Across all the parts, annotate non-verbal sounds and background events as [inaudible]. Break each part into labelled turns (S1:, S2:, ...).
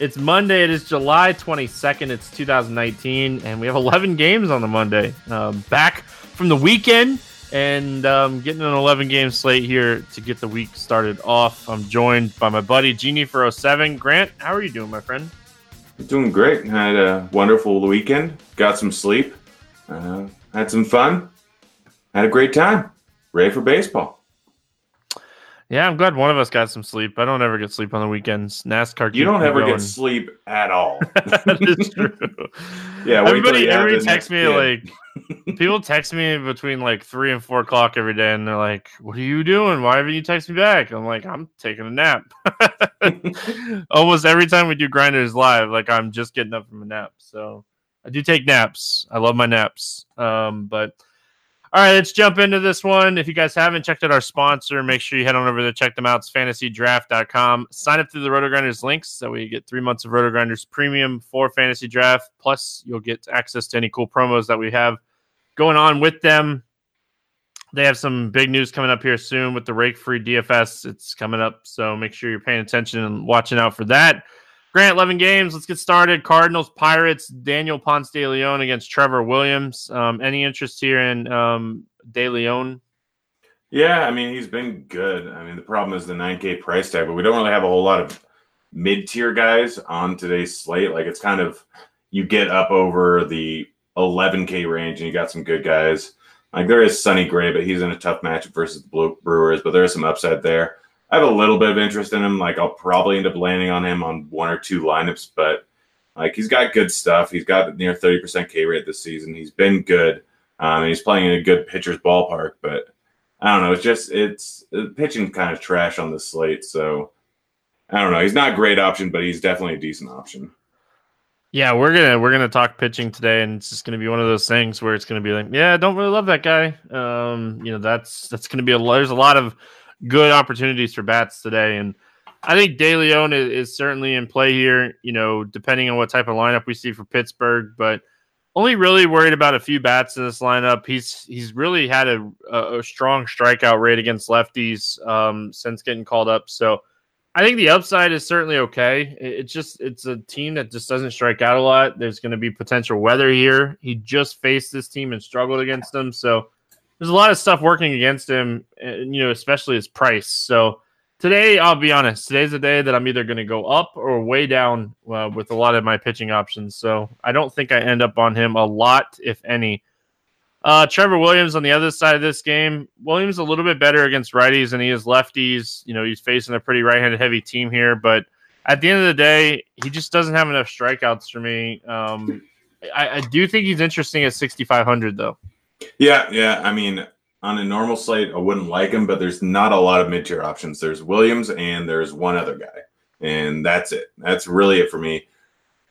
S1: It's Monday. It is July 22nd. It's 2019, and we have 11 games on the Monday. Um, back from the weekend and um, getting an 11 game slate here to get the week started off. I'm joined by my buddy Genie for 07. Grant, how are you doing, my friend?
S2: Doing great. Had a wonderful weekend. Got some sleep. Uh, had some fun. Had a great time. Ready for baseball.
S1: Yeah, I'm glad one of us got some sleep. I don't ever get sleep on the weekends. NASCAR.
S2: You don't ever going. get sleep at all. [laughs]
S1: that is true.
S2: yeah,
S1: everybody, everybody texts me like people text me between like three and four o'clock every day, and they're like, "What are you doing? Why haven't you texted me back?" I'm like, "I'm taking a nap." [laughs] Almost every time we do grinders live, like I'm just getting up from a nap. So I do take naps. I love my naps. Um, but all right, let's jump into this one. If you guys haven't checked out our sponsor, make sure you head on over there, check them out. It's fantasydraft.com. Sign up through the RotoGrinders links so we get three months of RotoGrinders premium for fantasy draft. Plus, you'll get access to any cool promos that we have going on with them. They have some big news coming up here soon with the rake free DFS. It's coming up, so make sure you're paying attention and watching out for that. Grant, 11 games. Let's get started. Cardinals, Pirates, Daniel Ponce de Leon against Trevor Williams. Um, any interest here in um, de Leon?
S2: Yeah, I mean, he's been good. I mean, the problem is the 9K price tag, but we don't really have a whole lot of mid tier guys on today's slate. Like, it's kind of you get up over the 11K range and you got some good guys. Like, there is Sonny Gray, but he's in a tough matchup versus the Brewers, but there is some upside there. I have a little bit of interest in him. Like I'll probably end up landing on him on one or two lineups, but like he's got good stuff. He's got near 30% K rate this season. He's been good. Um, he's playing in a good pitcher's ballpark, but I don't know. It's just it's pitching kind of trash on the slate. So I don't know. He's not a great option, but he's definitely a decent option.
S1: Yeah, we're gonna we're gonna talk pitching today, and it's just gonna be one of those things where it's gonna be like, yeah, I don't really love that guy. Um, you know, that's that's gonna be a there's a lot of good opportunities for bats today. And I think De Leon is, is, certainly in play here, you know, depending on what type of lineup we see for Pittsburgh, but only really worried about a few bats in this lineup. He's he's really had a, a strong strikeout rate against lefties um, since getting called up. So I think the upside is certainly okay. It's just it's a team that just doesn't strike out a lot. There's going to be potential weather here. He just faced this team and struggled against them. So there's a lot of stuff working against him, and, you know, especially his price. So today, I'll be honest, today's the day that I'm either going to go up or way down uh, with a lot of my pitching options. So I don't think I end up on him a lot, if any. Uh, Trevor Williams on the other side of this game. Williams a little bit better against righties than he is lefties. You know, he's facing a pretty right-handed heavy team here, but at the end of the day, he just doesn't have enough strikeouts for me. Um, I, I do think he's interesting at 6,500 though.
S2: Yeah, yeah. I mean, on a normal slate, I wouldn't like him, but there's not a lot of mid-tier options. There's Williams and there's one other guy, and that's it. That's really it for me.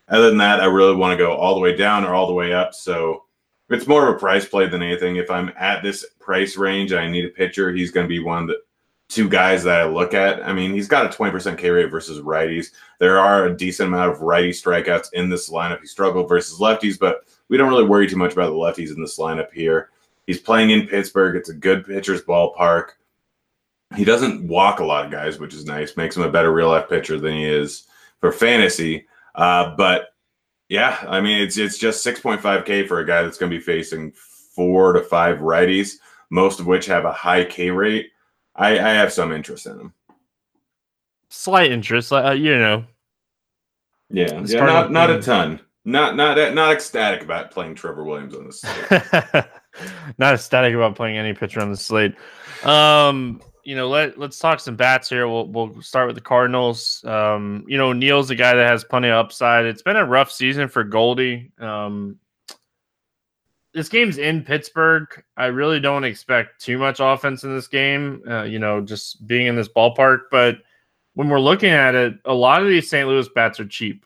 S2: Other than that, I really want to go all the way down or all the way up. So it's more of a price play than anything. If I'm at this price range and I need a pitcher, he's going to be one of the two guys that I look at. I mean, he's got a 20% K rate versus righties. There are a decent amount of righty strikeouts in this lineup. He struggled versus lefties, but we don't really worry too much about the lefties in this lineup here. He's playing in Pittsburgh. It's a good pitcher's ballpark. He doesn't walk a lot of guys, which is nice. Makes him a better real life pitcher than he is for fantasy. Uh, but yeah, I mean, it's it's just 6.5K for a guy that's going to be facing four to five righties, most of which have a high K rate. I, I have some interest in him.
S1: Slight interest, uh, you know.
S2: Yeah, yeah not not a ton. Not not not ecstatic about playing Trevor Williams on this. [laughs]
S1: not ecstatic about playing any pitcher on the slate. Um, you know, let let's talk some bats here. We'll we'll start with the Cardinals. Um, you know, Neil's a guy that has plenty of upside. It's been a rough season for Goldie. Um, this game's in Pittsburgh. I really don't expect too much offense in this game. Uh, you know, just being in this ballpark. But when we're looking at it, a lot of these St. Louis bats are cheap.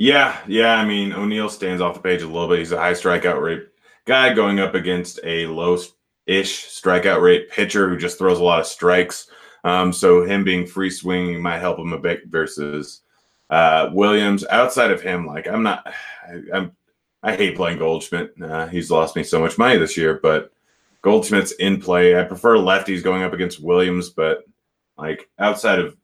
S2: Yeah, yeah. I mean, O'Neill stands off the page a little bit. He's a high strikeout rate guy going up against a low ish strikeout rate pitcher who just throws a lot of strikes. Um, so him being free swinging might help him a bit versus uh, Williams. Outside of him, like I'm not, I, I'm, I hate playing Goldschmidt. Uh, he's lost me so much money this year, but Goldschmidt's in play. I prefer lefties going up against Williams, but like outside of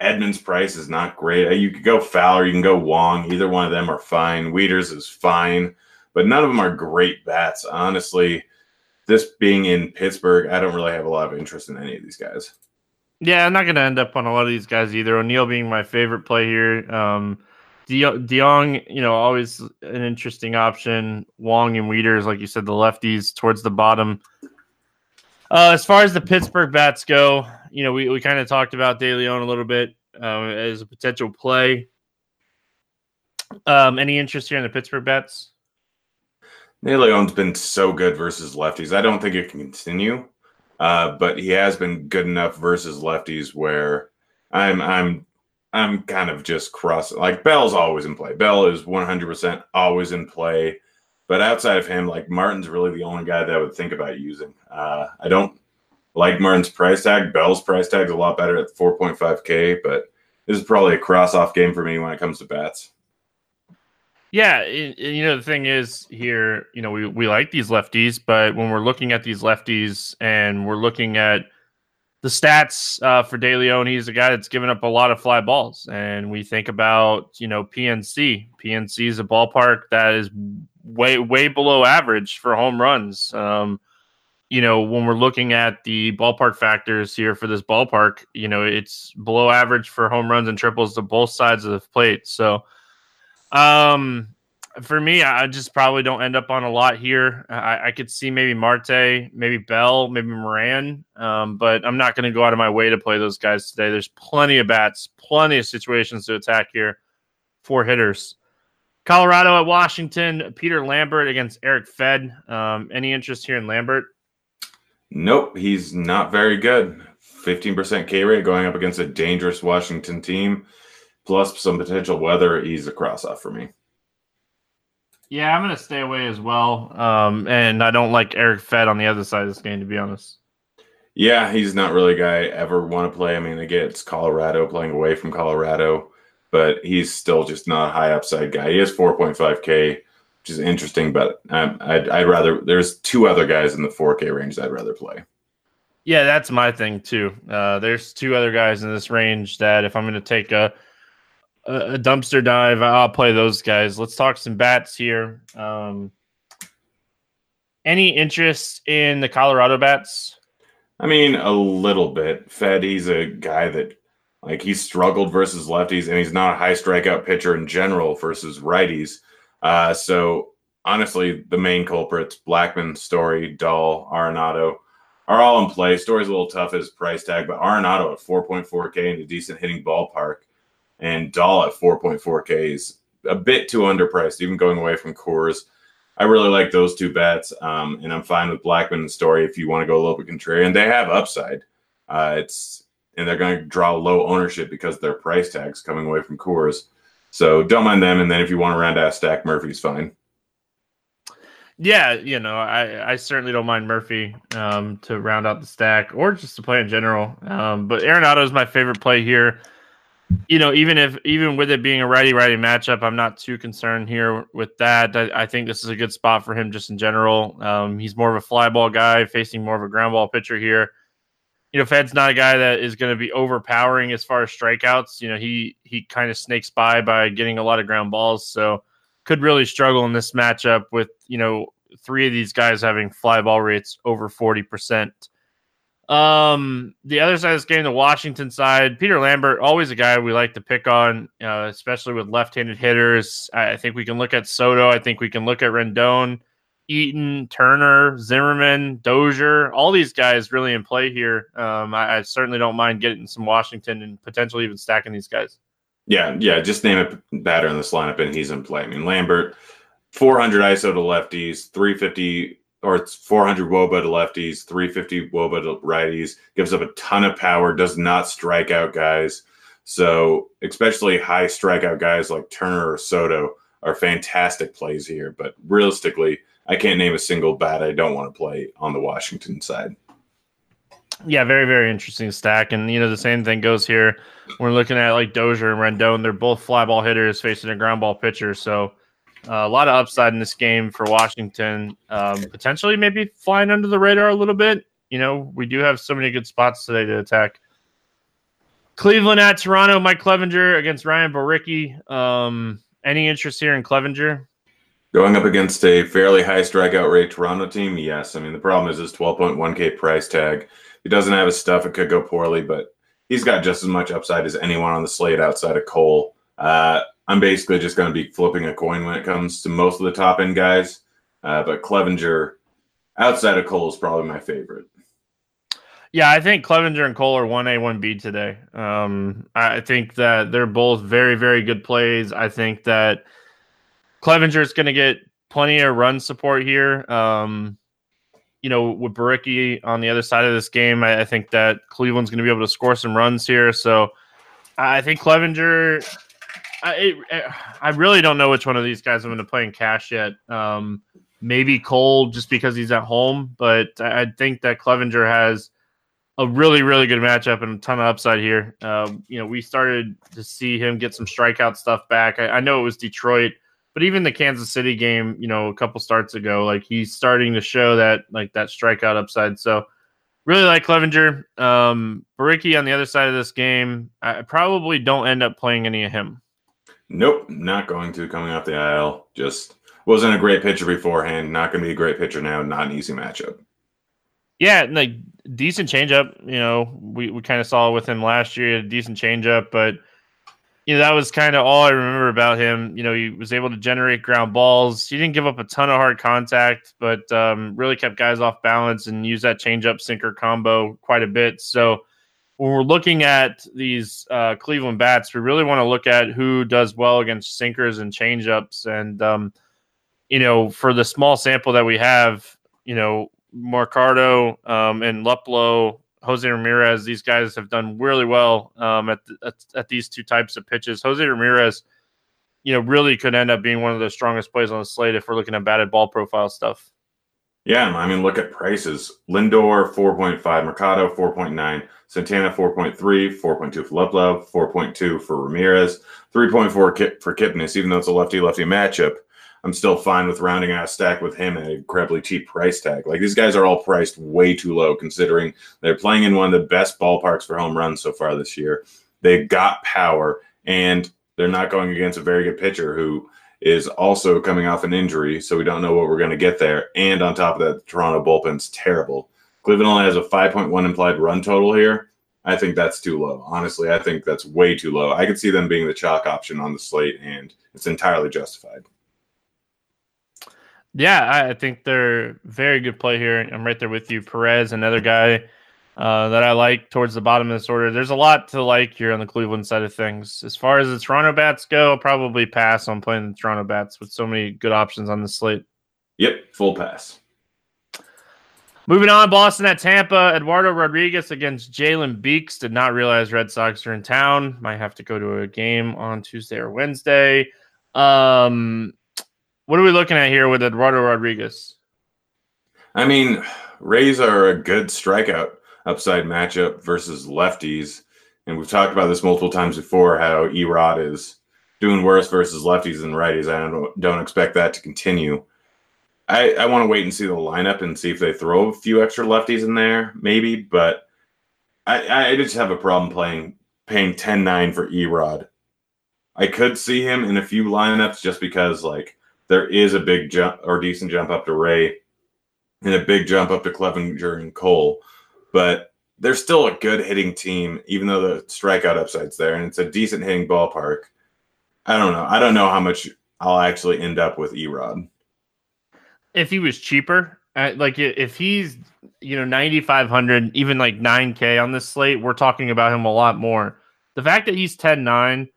S2: Edman's price is not great. Uh, you could go Fowler, you can go Wong. Either one of them are fine. Wieters is fine, but none of them are great bats. Honestly, this being in Pittsburgh, I don't really have a lot of interest in any of these guys.
S1: Yeah, I'm not going to end up on a lot of these guys either. O'Neill being my favorite play here. Um, De- you know, always an interesting option. Wong and Wieters, like you said, the lefties towards the bottom. Uh, as far as the Pittsburgh bats go, you know, we, we kind of talked about De Leon a little bit uh, as a potential play. Um, any interest here in the Pittsburgh bats?
S2: Leon's been so good versus lefties. I don't think it can continue, uh, but he has been good enough versus lefties where I'm I'm I'm kind of just cross like Bell's always in play. Bell is 100% always in play, but outside of him, like Martin's really the only guy that I would think about using. Uh, I don't like Martin's price tag. Bell's price tag is a lot better at 4.5k, but this is probably a cross off game for me when it comes to bats.
S1: Yeah, you know the thing is here, you know, we we like these lefties, but when we're looking at these lefties and we're looking at the stats uh, for De Leon, he's a guy that's given up a lot of fly balls, and we think about you know PNC. PNC is a ballpark that is way way below average for home runs. Um, you know, when we're looking at the ballpark factors here for this ballpark, you know, it's below average for home runs and triples to both sides of the plate. So um, for me, I just probably don't end up on a lot here. I, I could see maybe Marte, maybe Bell, maybe Moran, um, but I'm not going to go out of my way to play those guys today. There's plenty of bats, plenty of situations to attack here. Four hitters. Colorado at Washington. Peter Lambert against Erick Fedde. Um, any interest here in Lambert?
S2: Nope, he's not very good. 15% K rate going up against a dangerous Washington team plus some potential weather, he's a cross off for me.
S1: Yeah, I'm going to stay away as well. Um, and I don't like Erick Fedde on the other side of this game, to be honest.
S2: Yeah, he's not really a guy I ever want to play. I mean, again, it's Colorado playing away from Colorado, but he's still just not a high upside guy. He has 4.5K, which is interesting, but um, I'd, I'd rather, there's two other guys in the 4K range I'd rather play.
S1: Yeah, that's my thing too. Uh, there's two other guys in this range that if I'm going to take a a, dumpster dive. I'll play those guys. Let's talk some bats here. Um, any interest in the Colorado bats?
S2: I mean, a little bit. Fedde, he's a guy that like he's struggled versus lefties, and he's not a high strikeout pitcher in general versus righties. Uh, so honestly, the main culprits, Blackmon, Story, Dahl, Arenado, are all in play. Story's a little tough as price tag, but Arenado at 4.4K in a decent hitting ballpark and Dahl at 4.4K is a bit too underpriced, even going away from Coors. I really like those two bets, um, and I'm fine with Blackmon and Story if you want to go a little bit contrarian. They have upside. Uh, it's and they're going to draw low ownership because their price tags coming away from Coors. So don't mind them. And then if you want to round out stack, Murphy's fine.
S1: Yeah, you know, I, I certainly don't mind Murphy um, to round out the stack or just to play in general. Um, but Arenado is my favorite play here. You know, even if even with it being a righty righty matchup, I'm not too concerned here with that. I, I, think this is a good spot for him just in general. Um, he's more of a fly ball guy, facing more of a ground ball pitcher here. You know, Fedde's not a guy that is going to be overpowering as far as strikeouts. You know, he he kind of snakes by by getting a lot of ground balls, so could really struggle in this matchup with you know three of these guys having fly ball rates over forty percent. Um, the other side of this game, the Washington side, Peter Lambert, always a guy we like to pick on, uh, especially with left-handed hitters. I, I, think we can look at Soto. I think we can look at Rendon, Eaton, Turner, Zimmerman, Dozier. All these guys really in play here. Um, I, I certainly don't mind getting some Washington and potentially even stacking these guys.
S2: Yeah, yeah. Just name a batter in this lineup, and he's in play. I mean, Lambert, 400 ISO to lefties, 350 or it's 400 woba to lefties, 350 woba to righties. Gives up a ton of power. Does not strike out guys. So especially high strikeout guys like Turner or Soto are fantastic plays here. But realistically, I can't name a single bat I don't want to play on the Washington side.
S1: Yeah, very, very interesting stack. And, you know, the same thing goes here. We're looking at like Dozier and Rendon. They're both fly ball hitters facing a ground ball pitcher. So uh, a lot of upside in this game for Washington. Um, potentially, maybe flying under the radar a little bit. You know, we do have so many good spots today to attack. Cleveland at Toronto. Mike Clevinger against Ryan Borucki. Um, any interest here in Clevinger?
S2: Going up against a fairly high strikeout rate Toronto team, yes. I mean, the problem is his 12.1K price tag. He doesn't have his stuff. It could go poorly, but he's got just as much upside as anyone on the slate outside of Cole. Uh, I'm basically just going to be flipping a coin when it comes to most of the top end guys. Uh, but Clevinger, outside of Cole, is probably my favorite.
S1: Yeah, I think Clevinger and Cole are one A, one B today. Um, I think that they're both very, very good plays. I think that Clevinger is going to get plenty of run support here. Um, you know, with Borucki on the other side of this game, I, I think that Cleveland's going to be able to score some runs here. So I think Clevinger I, I really don't know which one of these guys I'm going to play in cash yet. Um, maybe Cole just because he's at home, but I think that Clevinger has a really, really good matchup and a ton of upside here. Um, you know, we started to see him get some strikeout stuff back. I, I, know it was Detroit, but even the Kansas City game, you know, a couple starts ago, like he's starting to show that like that strikeout upside. So really like Clevinger. Um, Borucki on the other side of this game, I probably don't end up playing any of him.
S2: Nope, not going to coming off the aisle. Just wasn't a great pitcher beforehand. Not going to be a great pitcher now. Not an easy matchup.
S1: Yeah, like decent changeup. You know, we, we kind of saw with him last year, a decent changeup, but you know that was kind of all I remember about him. You know, he was able to generate ground balls. He didn't give up a ton of hard contact, but um, really kept guys off balance and used that changeup sinker combo quite a bit. So when we're looking at these uh, Cleveland bats, we really want to look at who does well against sinkers and changeups. And, um, you know, for the small sample that we have, you know, Mercado um, and Luplow, Jose Ramirez, these guys have done really well um, at, the, at, at these two types of pitches. Jose Ramirez, you know, really could end up being one of the strongest plays on the slate if we're looking at batted ball profile stuff.
S2: Yeah, I mean, look at prices. Lindor, 4.5. Mercado, 4.9. Santana, 4.3. 4.2 for Luplow. 4.2 for Ramirez. 3.4 for Kipnis, even though it's a lefty-lefty matchup. I'm still fine with rounding out a stack with him at an incredibly cheap price tag. Like these guys are all priced way too low considering they're playing in one of the best ballparks for home runs so far this year. They've got power and they're not going against a very good pitcher who is also coming off an injury, so we don't know what we're going to get there. And on top of that, the Toronto bullpen's terrible. Cleveland only has a 5.1 implied run total here. I think that's too low. Honestly, I think that's way too low. I could see them being the chalk option on the slate, and it's entirely justified.
S1: Yeah, I think they're very good play here. I'm right there with you. Perez, another guy uh, that I like towards the bottom of this order. There's a lot to like here on the Cleveland side of things. As far as the Toronto bats go, I'll probably pass on playing the Toronto bats with so many good options on the slate.
S2: Yep, full pass.
S1: Moving on, Boston at Tampa. Eduardo Rodriguez against Jalen Beeks. Did not realize Red Sox are in town. Might have to go to a game on Tuesday or Wednesday. Um, what are we looking at here with Eduardo Rodriguez?
S2: I mean, Rays are a good strikeout upside matchup versus lefties. And we've talked about this multiple times before how Erod is doing worse versus lefties than righties. I don't, don't expect that to continue. I, I want to wait and see the lineup and see if they throw a few extra lefties in there, maybe. But I, I just have a problem playing paying 10 9 for Erod. I could see him in a few lineups just because, like, there is a big jump or decent jump up to Ray and a big jump up to Clevinger and Cole but they're still a good hitting team, even though the strikeout upside's there, and it's a decent hitting ballpark. I don't know. I don't know how much I'll actually end up with Erod.
S1: If he was cheaper, uh, like if he's you know ninety five hundred, even like nine k on this slate, we're talking about him a lot more. The fact that he's 10-9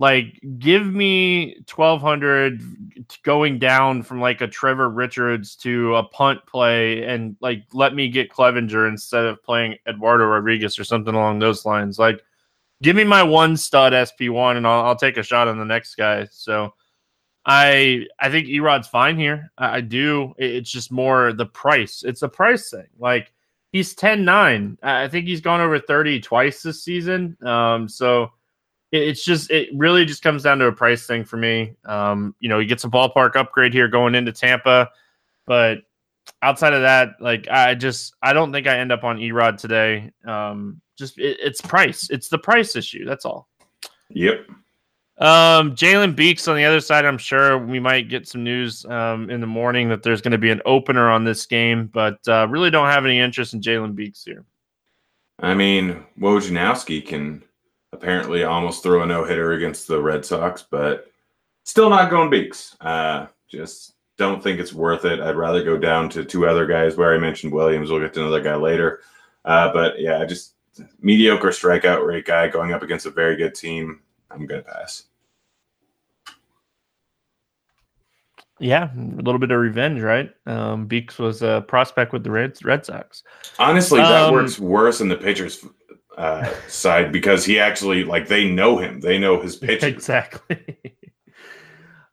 S1: like, give me 1200 going down from like a Trevor Richards to a punt play and like let me get Clevinger instead of playing Eduardo Rodriguez or something along those lines. Like, give me my one stud SP1 and I'll, I'll take a shot on the next guy. So, I I think Erod's fine here. I, I do. It's just more the price. It's a price thing. Like he's 10-9. I think he's gone over 30 twice this season. Um, so it's just it really just comes down to a price thing for me. Um, you know, he gets a ballpark upgrade here going into Tampa, but outside of that, like I just I don't think I end up on Erod today. Um, just it, it's price. It's the price issue. That's all.
S2: Yep.
S1: Um, Jalen Beeks on the other side, I'm sure we might get some news um, in the morning that there's going to be an opener on this game, but uh, really don't have any interest in Jalen Beeks here.
S2: I mean, Wojnarowski can apparently almost throw a no hitter against the Red Sox, but still not going Beeks. Uh, just don't think it's worth it. I'd rather go down to two other guys where I mentioned Williams. We'll get to another guy later. Uh, but yeah, just mediocre strikeout rate guy going up against a very good team. I'm going to pass.
S1: Yeah, a little bit of revenge, right? Um, Beeks was a prospect with the Red, Red Sox.
S2: Honestly, that um, works worse in the pitcher's uh, side because he actually like they know him. They know his [laughs] pitch
S1: exactly.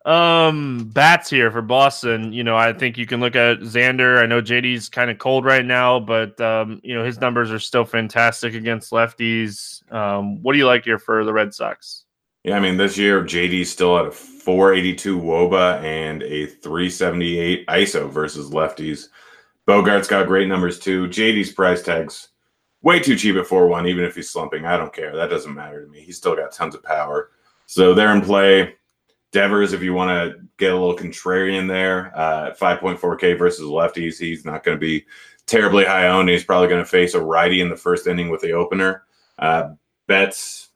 S1: um, bats here for Boston. You know, I think you can look at Xander. I know JD's kind of cold right now, but um, you know his numbers are still fantastic against lefties. Um, what do you like here for the Red Sox?
S2: Yeah, I mean this year JD's still at a 482 WOBA and a 378 ISO versus lefties. Bogaerts's got great numbers too. JD's price tags way too cheap at 4 1, even if he's slumping. I don't care. That doesn't matter to me. He's still got tons of power. So they're in play. Devers, if you want to get a little contrarian there, uh, 5.4K versus lefties, he's not going to be terribly high owned. He's probably going to face a righty in the first inning with the opener. Uh, Betts,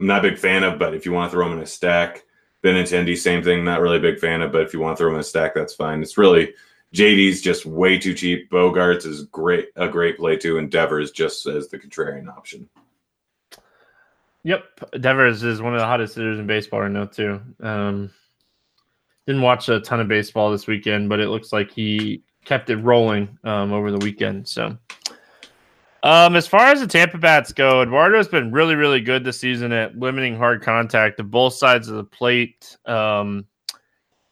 S2: I'm not a big fan of, but if you want to throw him in a stack, Benintendi, same thing. Not really a big fan of, but if you want to throw him in a stack, that's fine. It's really JD's just way too cheap. Bogaerts is great, a great play too, and Devers just as the contrarian option.
S1: Yep, Devers is one of the hottest hitters in baseball right now too. Um, didn't watch a ton of baseball this weekend, but it looks like he kept it rolling um, over the weekend. So, um, as far as the Tampa bats go, Eduardo's been really, really good this season at limiting hard contact to both sides of the plate. Um,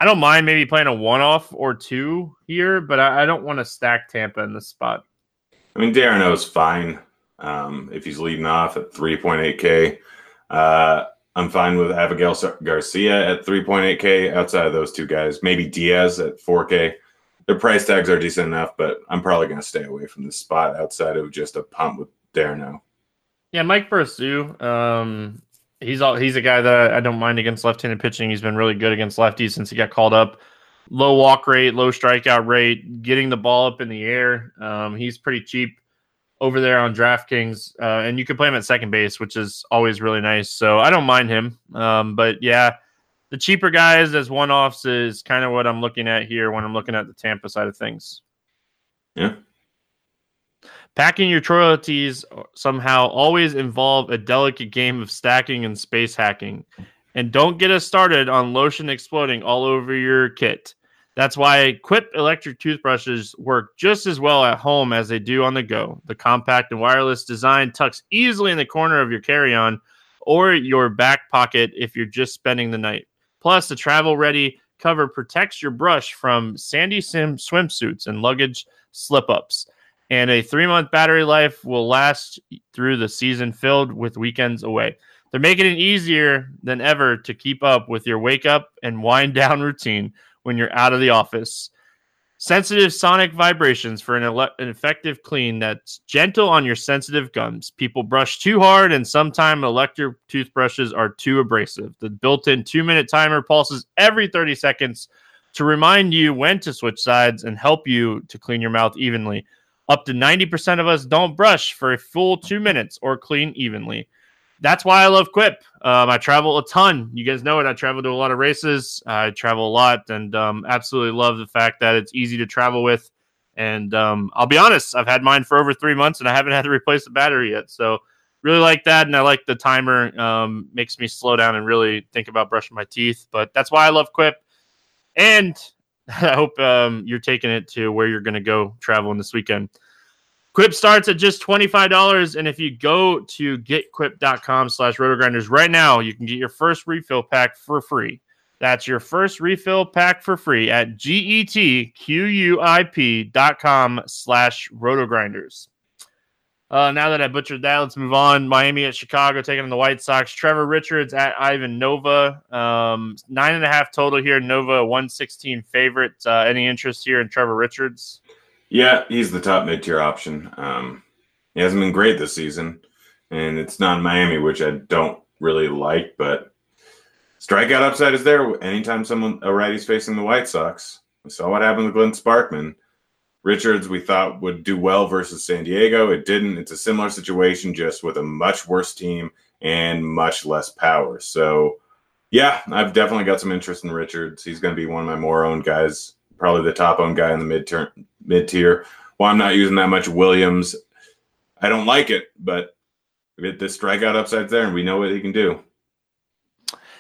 S1: I don't mind maybe playing a one off or two here, but I, I don't want to stack Tampa in this spot.
S2: I mean, d'Arnaud's fine um, if he's leading off at 3.8K. Uh, I'm fine with Avisail Garcia at 3.8K outside of those two guys. Maybe Diaz at 4K. Their price tags are decent enough, but I'm probably going to stay away from this spot outside of just a pump with d'Arnaud.
S1: Yeah, Mike Brosseau. Um, he's all he's a guy that I don't mind against left-handed pitching. He's been really good against lefties since he got called up. Low walk rate, low strikeout rate, getting the ball up in the air. Um, he's pretty cheap over there on DraftKings, uh, and you can play him at second base, which is always really nice. So I don't mind him. Um, but yeah, the cheaper guys as one offs is kind of what I'm looking at here when I'm looking at the Tampa side of things.
S2: Yeah.
S1: Packing your royalties somehow always involve a delicate game of stacking and space hacking. And don't get us started on lotion exploding all over your kit. That's why Quip electric toothbrushes work just as well at home as they do on the go. The compact and wireless design tucks easily in the corner of your carry on or your back pocket if you're just spending the night. Plus, the travel ready cover protects your brush from sandy sim swimsuits and luggage slip ups. And a three month battery life will last through the season filled with weekends away. They're making it easier than ever to keep up with your wake up and wind down [laughs] routine when you're out of the office. Sensitive sonic vibrations for an, ele- an, effective clean that's gentle on your sensitive gums. People brush too hard, and sometimes electric toothbrushes are too abrasive. The built in two minute timer pulses every 30 seconds to remind you when to switch sides and help you to clean your mouth evenly. Up to 90% of us don't brush for a full two minutes or clean evenly that's why I love Quip. Um, I travel a ton. You guys know it. I travel to a lot of races. I travel a lot, and um, absolutely love the fact that it's easy to travel with. And um, I'll be honest, I've had mine for over three months, and I haven't had to replace the battery yet. So really like that, and I like the timer. Um, makes me slow down and really think about brushing my teeth. But that's why I love Quip. And [laughs] I hope um, you're taking it to where you're going to go traveling this weekend. Quip starts at just $25. And if you go to getquip.com slash rotogrinders right now, you can get your first refill pack for free. That's your first refill pack for free at getquip.com slash rotogrinders. Uh, now that I butchered that, let's move on. Miami at Chicago, taking on the White Sox. Trevor Richards at Ivan Nova. Um, nine and a half total here. Nova, 116 favorite. Uh, any interest here in Trevor Richards?
S2: Yeah, he's the top mid tier option. Um, he hasn't been great this season, and it's not Miami, which I don't really like, but strikeout upside is there anytime someone a righty's facing the White Sox. We saw what happened with Glenn Sparkman. Richards, we thought would do well versus San Diego. It didn't. It's a similar situation, just with a much worse team and much less power. So, yeah, I've definitely got some interest in Richards. He's going to be one of my more owned guys probably the top owned guy in the mid mid tier. Well, I'm not using that much Williams. I don't like it, but the strikeout upside's there, and we know what he can do.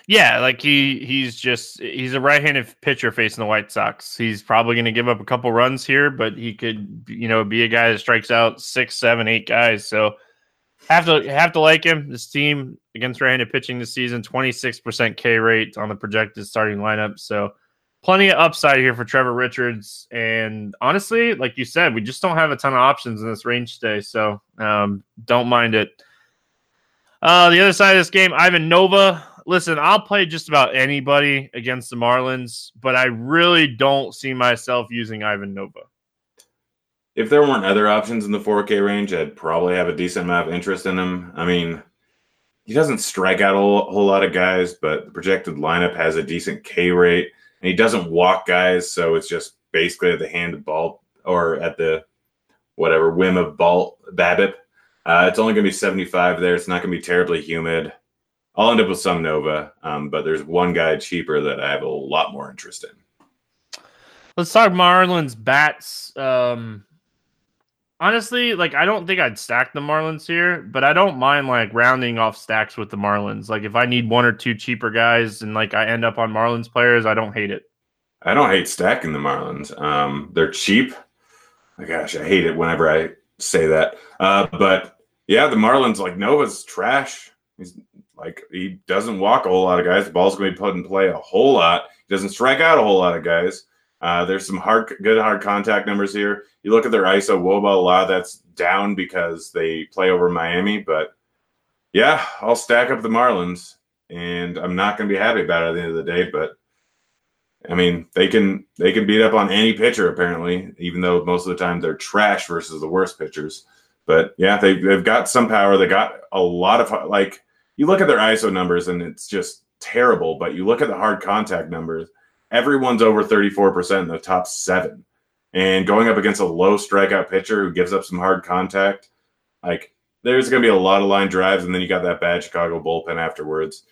S1: Yeah, like he he's just he's a right-handed pitcher facing the White Sox. He's probably going to give up a couple runs here, but he could you know be a guy that strikes out six, seven, eight guys. So have to have to like him. This team against right-handed pitching this season, 26% K rate on the projected starting lineup. So plenty of upside here for Trevor Richards. And honestly, like you said, we just don't have a ton of options in this range today. So um, don't mind it. Uh, the other side of this game, Ivan Nova. Listen, I'll play just about anybody against the Marlins, but I really don't see myself using Ivan Nova.
S2: If there weren't other options in the 4K range, I'd probably have a decent amount of interest in him. I mean, he doesn't strike out a whole lot of guys, but the projected lineup has a decent K rate and he doesn't walk guys, so it's just basically at the hand of ball or at the whatever whim of ball BABIP. Uh, it's only going to be 75 there. It's not going to be terribly humid. I'll end up with some Nova, um, but there's one guy cheaper that I have a lot more interest in.
S1: Let's talk Marlins bats. Um, honestly, like I don't think I'd stack the Marlins here, but I don't mind like rounding off stacks with the Marlins. Like if I need one or two cheaper guys and like I end up on Marlins players, I don't hate it.
S2: I don't hate stacking the Marlins. Um, they're cheap. My gosh, I hate it whenever I say that. Uh, but yeah, the Marlins like Nova's trash. He's like he doesn't walk a whole lot of guys. The ball's going to be put in play a whole lot. He doesn't strike out a whole lot of guys. Uh, there's some hard, good hard contact numbers here. You look at their ISO WOBA, a lot that's down because they play over Miami. But yeah, I'll stack up the Marlins, and I'm not going to be happy about it at the end of the day. But I mean, they can they can beat up on any pitcher apparently, even though most of the time they're trash versus the worst pitchers. But yeah, they they've got some power. They got a lot of like you look at their ISO numbers and it's just terrible. But you look at the hard contact numbers everyone's over 34% in the top seven. And going up against a low strikeout pitcher who gives up some hard contact, like there's going to be a lot of line drives, and then you got that bad Chicago bullpen afterwards.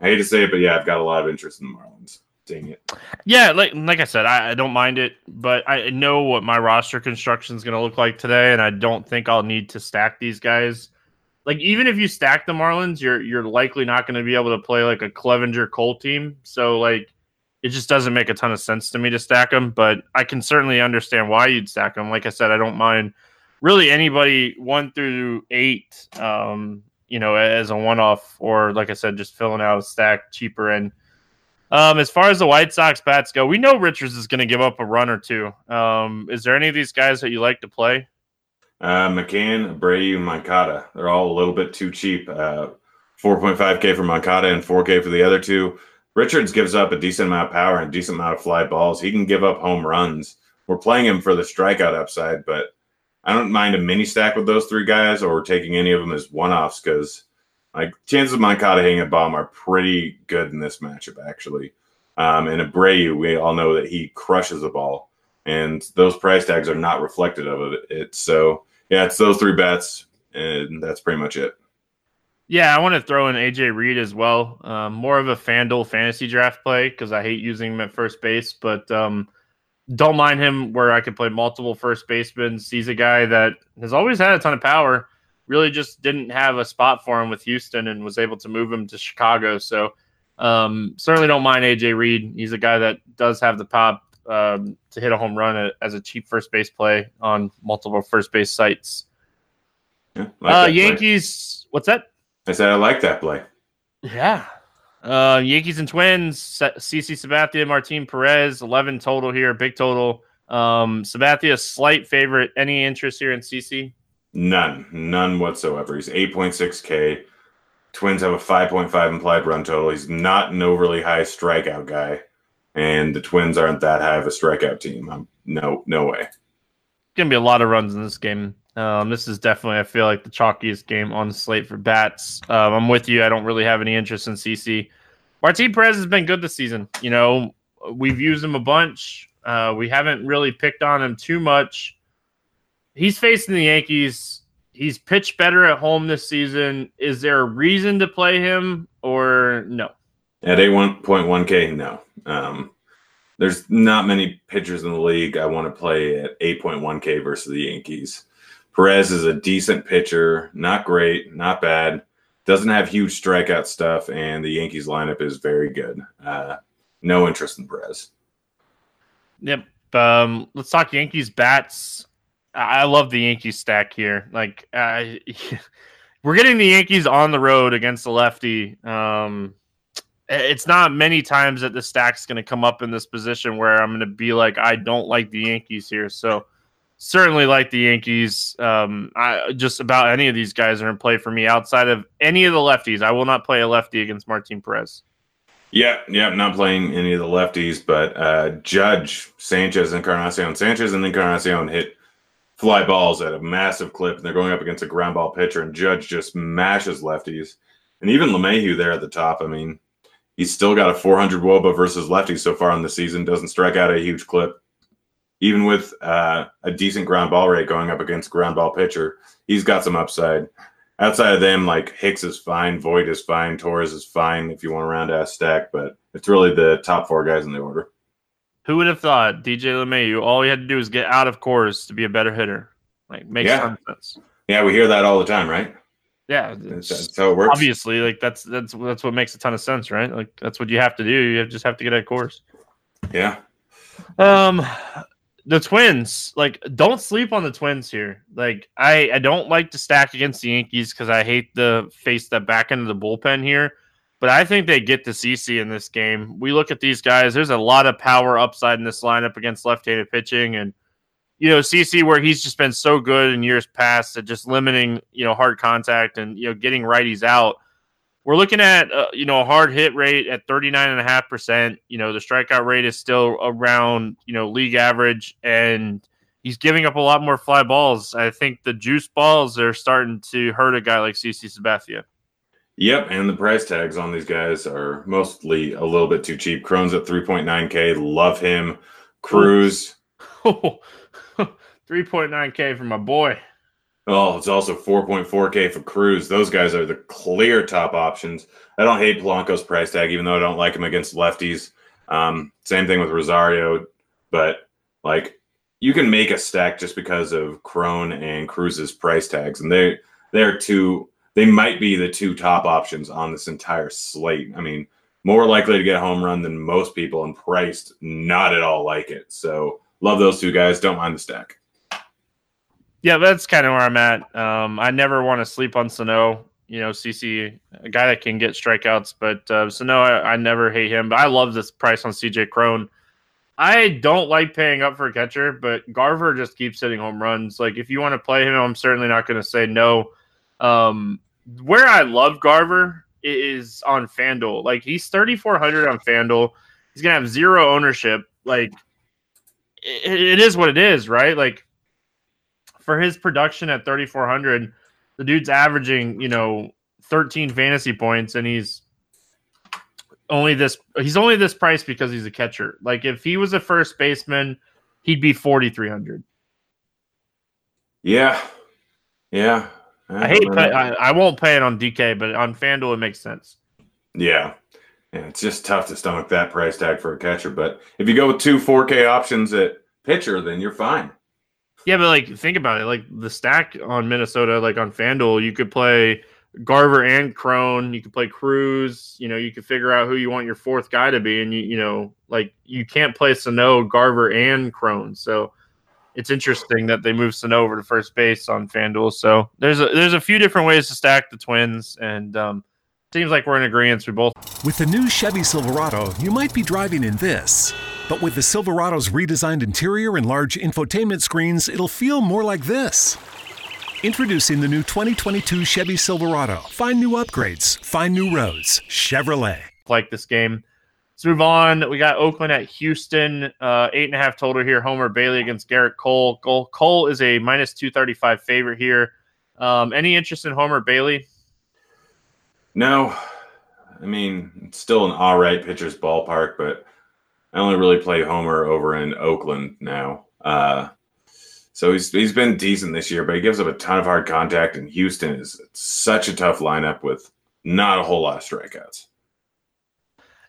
S2: I hate to say it, but yeah, I've got a lot of interest in the Marlins. Dang it.
S1: Yeah, like like I said, I, I don't mind it, but I know what my roster construction is going to look like today, and I don't think I'll need to stack these guys. Like even if you stack the Marlins, you're you're likely not going to be able to play like a Clevinger Cole team. So like it just doesn't make a ton of sense to me to stack them. But I can certainly understand why you'd stack them. Like I said, I don't mind really anybody one through eight. Um, you know, as a one off, or like I said, just filling out a stack cheaper and um, as far as the White Sox bats go, we know Richards is going to give up a run or two. Um, is there any of these guys that you like to play?
S2: Uh, McCann, Abreu, and Moncada. They're all a little bit too cheap. Uh, 4.5K for Moncada and 4K for the other two. Richards gives up a decent amount of power and decent amount of fly balls. He can give up home runs. We're playing him for the strikeout upside, but I don't mind a mini stack with those three guys or taking any of them as one offs because like chances of Moncada hitting a bomb are pretty good in this matchup, actually. Um, and Abreu, we all know that he crushes the ball, and those price tags are not reflective of it. So yeah, it's those three bets, and that's pretty much it.
S1: Yeah, I want to throw in AJ Reed as well. Um, more of a FanDuel fantasy draft play because I hate using him at first base, but um, don't mind him where I can play multiple first basemen. He's a guy that has always had a ton of power really just didn't have a spot for him with Houston and was able to move him to Chicago. So um, certainly don't mind AJ Reed. He's a guy that does have the pop um, to hit a home run as a cheap first base play on multiple first base sites. Yeah, like uh, Yankees, play. what's that?
S2: I said I like that play.
S1: Yeah. Uh, Yankees and Twins, CC Sabathia, Martin Perez, 11 total here, big total. Um, Sabathia, slight favorite. Any interest here in CC?
S2: None, none whatsoever. He's 8.6K. Twins have a 5.5 implied run total. He's not an overly high strikeout guy, and the Twins aren't that high of a strikeout team. I'm, no, no way.
S1: Gonna be a lot of runs in this game. Um, this is definitely, I feel like, the chalkiest game on the slate for bats. Um, I'm with you. I don't really have any interest in CC. Martin Perez has been good this season. You know, we've used him a bunch. Uh, we haven't really picked on him too much he's facing the Yankees. He's pitched better at home this season. Is there a reason to play him or no?
S2: At a 1.1K, no. Um, there's not many pitchers in the league I want to play at 8.1K versus the Yankees. Perez is a decent pitcher, not great, not bad. Doesn't have huge strikeout stuff, and the Yankees lineup is very good. Uh, no interest in Perez.
S1: Yep. Um, let's talk Yankees bats. I love the Yankees stack here. Like, uh, [laughs] we're getting the Yankees on the road against the lefty. Um, it's not many times that the stack's going to come up in this position where I'm going to be like, I don't like the Yankees here. So, certainly like the Yankees. Um, I, just about any of these guys are in play for me outside of any of the lefties. I will not play a lefty against Martin Perez.
S2: Yeah, yeah, not playing any of the lefties, but uh, Judge, Sanchez, and Encarnacion. Sanchez and Encarnacion hit fly balls at a massive clip, and they're going up against a ground ball pitcher, and Judge just mashes lefties. And even LeMahieu there at the top, I mean, he's still got a 400 Woba versus lefties so far in the season, doesn't strike out a huge clip. Even with uh, a decent ground ball rate going up against ground ball pitcher, he's got some upside. Outside of them, like Hicks is fine, Voit is fine, Torres is fine if you want a round ass stack, but it's really the top four guys in the order.
S1: Who would have thought DJ LeMahieu? All he had to do was get out of Coors to be a better hitter. Like makes yeah. sense.
S2: Yeah, we hear that all the time, right?
S1: Yeah,
S2: how it works.
S1: Obviously, like that's that's that's what makes a ton of sense, right? Like that's what you have to do. You just have to get out Coors.
S2: Yeah.
S1: Um, the Twins, like, don't sleep on the Twins here. Like, I I don't like to stack against the Yankees because I hate the face that back into the bullpen here but I think they get to CC in this game. We look at these guys, there's a lot of power upside in this lineup against left handed pitching. And, you know, CC, where he's just been so good in years past at just limiting, you know, hard contact and, you know, getting righties out. We're looking at, uh, you know, a hard hit rate at 39.5%. You know, the strikeout rate is still around, you know, league average. And, he's giving up a lot more fly balls. I think the juice balls are starting to hurt a guy like CC Sabathia.
S2: Yep, and the price tags on these guys are mostly a little bit too cheap. Cron's at 3.9K. Love him. Cruz. [laughs] [laughs]
S1: 3.9K for my boy.
S2: Oh, it's also 4.4K for Cruz. Those guys are the clear top options. I don't hate Polanco's price tag, even though I don't like him against lefties. Um, same thing with Rosario, but like you can make a stack just because of Cron and Cruz's price tags, and they they're two. They might be the two top options on this entire slate. I mean, more likely to get a home run than most people, and priced not at all like it. So love those two guys. Don't mind the stack.
S1: Yeah, that's kind of where I'm at. Um, I never want to sleep on Sano. You know, CC, a guy that can get strikeouts, but uh, Sano, I, I never hate him. But I love this price on CJ Cron. I don't like paying up for a catcher, but Garver just keeps hitting home runs. Like if you want to play him, I'm certainly not going to say no. Um, where I love Garver is on FanDuel. Like he's 3400 on FanDuel. He's gonna have zero ownership. Like it, it is what it is, right? Like for his production at 3400, the dude's averaging, you know, 13 fantasy points and he's only this he's only this price because he's a catcher. Like if he was a first baseman, he'd be 4300.
S2: Yeah. Yeah.
S1: I, I hate pay, I, I won't pay it on DK, but on FanDuel it makes sense.
S2: Yeah. Yeah, it's just tough to stomach that price tag for a catcher. But if you go with two 4K options at pitcher, then you're fine.
S1: Yeah, but like think about it. Like the stack on Minnesota, like on FanDuel, you could play Garver and Cron. You could play Cruz. You know, you could figure out who you want your fourth guy to be, and you you know, like you can't play Sano, Garver, and Cron. So it's interesting that they moved Sano over to first base on FanDuel. So there's a there's a few different ways to stack the Twins, and um, seems like we're in agreement. We both
S3: with the new Chevy Silverado, you might be driving in this. But with the Silverado's redesigned interior and large infotainment screens, it'll feel more like this. Introducing the new 2022 Chevy Silverado. Find new upgrades, find new roads. Chevrolet.
S1: Like this game. Let's move on. We got Oakland at Houston. Uh, eight and a half total here. Homer Bailey against Gerrit Cole. Cole, Cole is a minus 235 favorite here. Um, any interest in Homer Bailey?
S2: No. I mean, it's still an all right pitcher's ballpark, but I only really play Homer over in Oakland now. Uh, so he's he's been decent this year, but he gives up a ton of hard contact. And Houston is such a tough lineup with not a whole lot of strikeouts.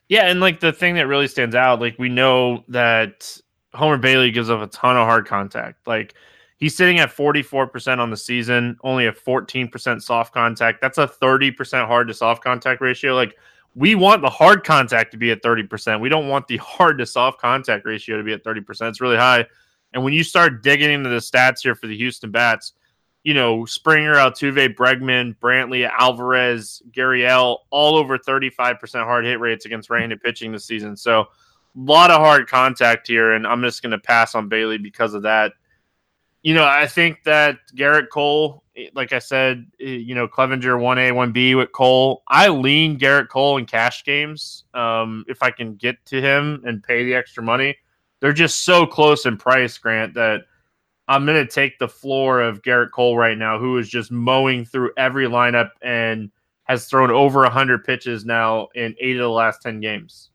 S1: Yeah, and like the thing that really stands out, like we know that Homer Bailey gives up a ton of hard contact. Like he's sitting at 44% on the season, only a 14% soft contact. That's a 30% hard to soft contact ratio. Like we want the hard contact to be at 30%. We don't want the [laughs] hard to soft contact ratio to be at 30%. It's really high. And when you start digging into the stats here for the Houston Bats, you know, Springer, Altuve, Bregman, Brantley, Alvarez, Gurriel, all over 35% hard hit rates against right handed pitching this season. So a lot of hard contact here. And I'm just going to pass on Bailey because of that. You know, I think that Gerrit Cole like I said, you know, Clevinger 1A, 1B with Cole. I lean Gerrit Cole in cash games um, if I can get to him and pay the extra money. They're just so close in price, Grant, that I'm going to take the floor of Gerrit Cole right now, who is just mowing through every lineup and has thrown over 100 pitches now in eight of the last 10 games.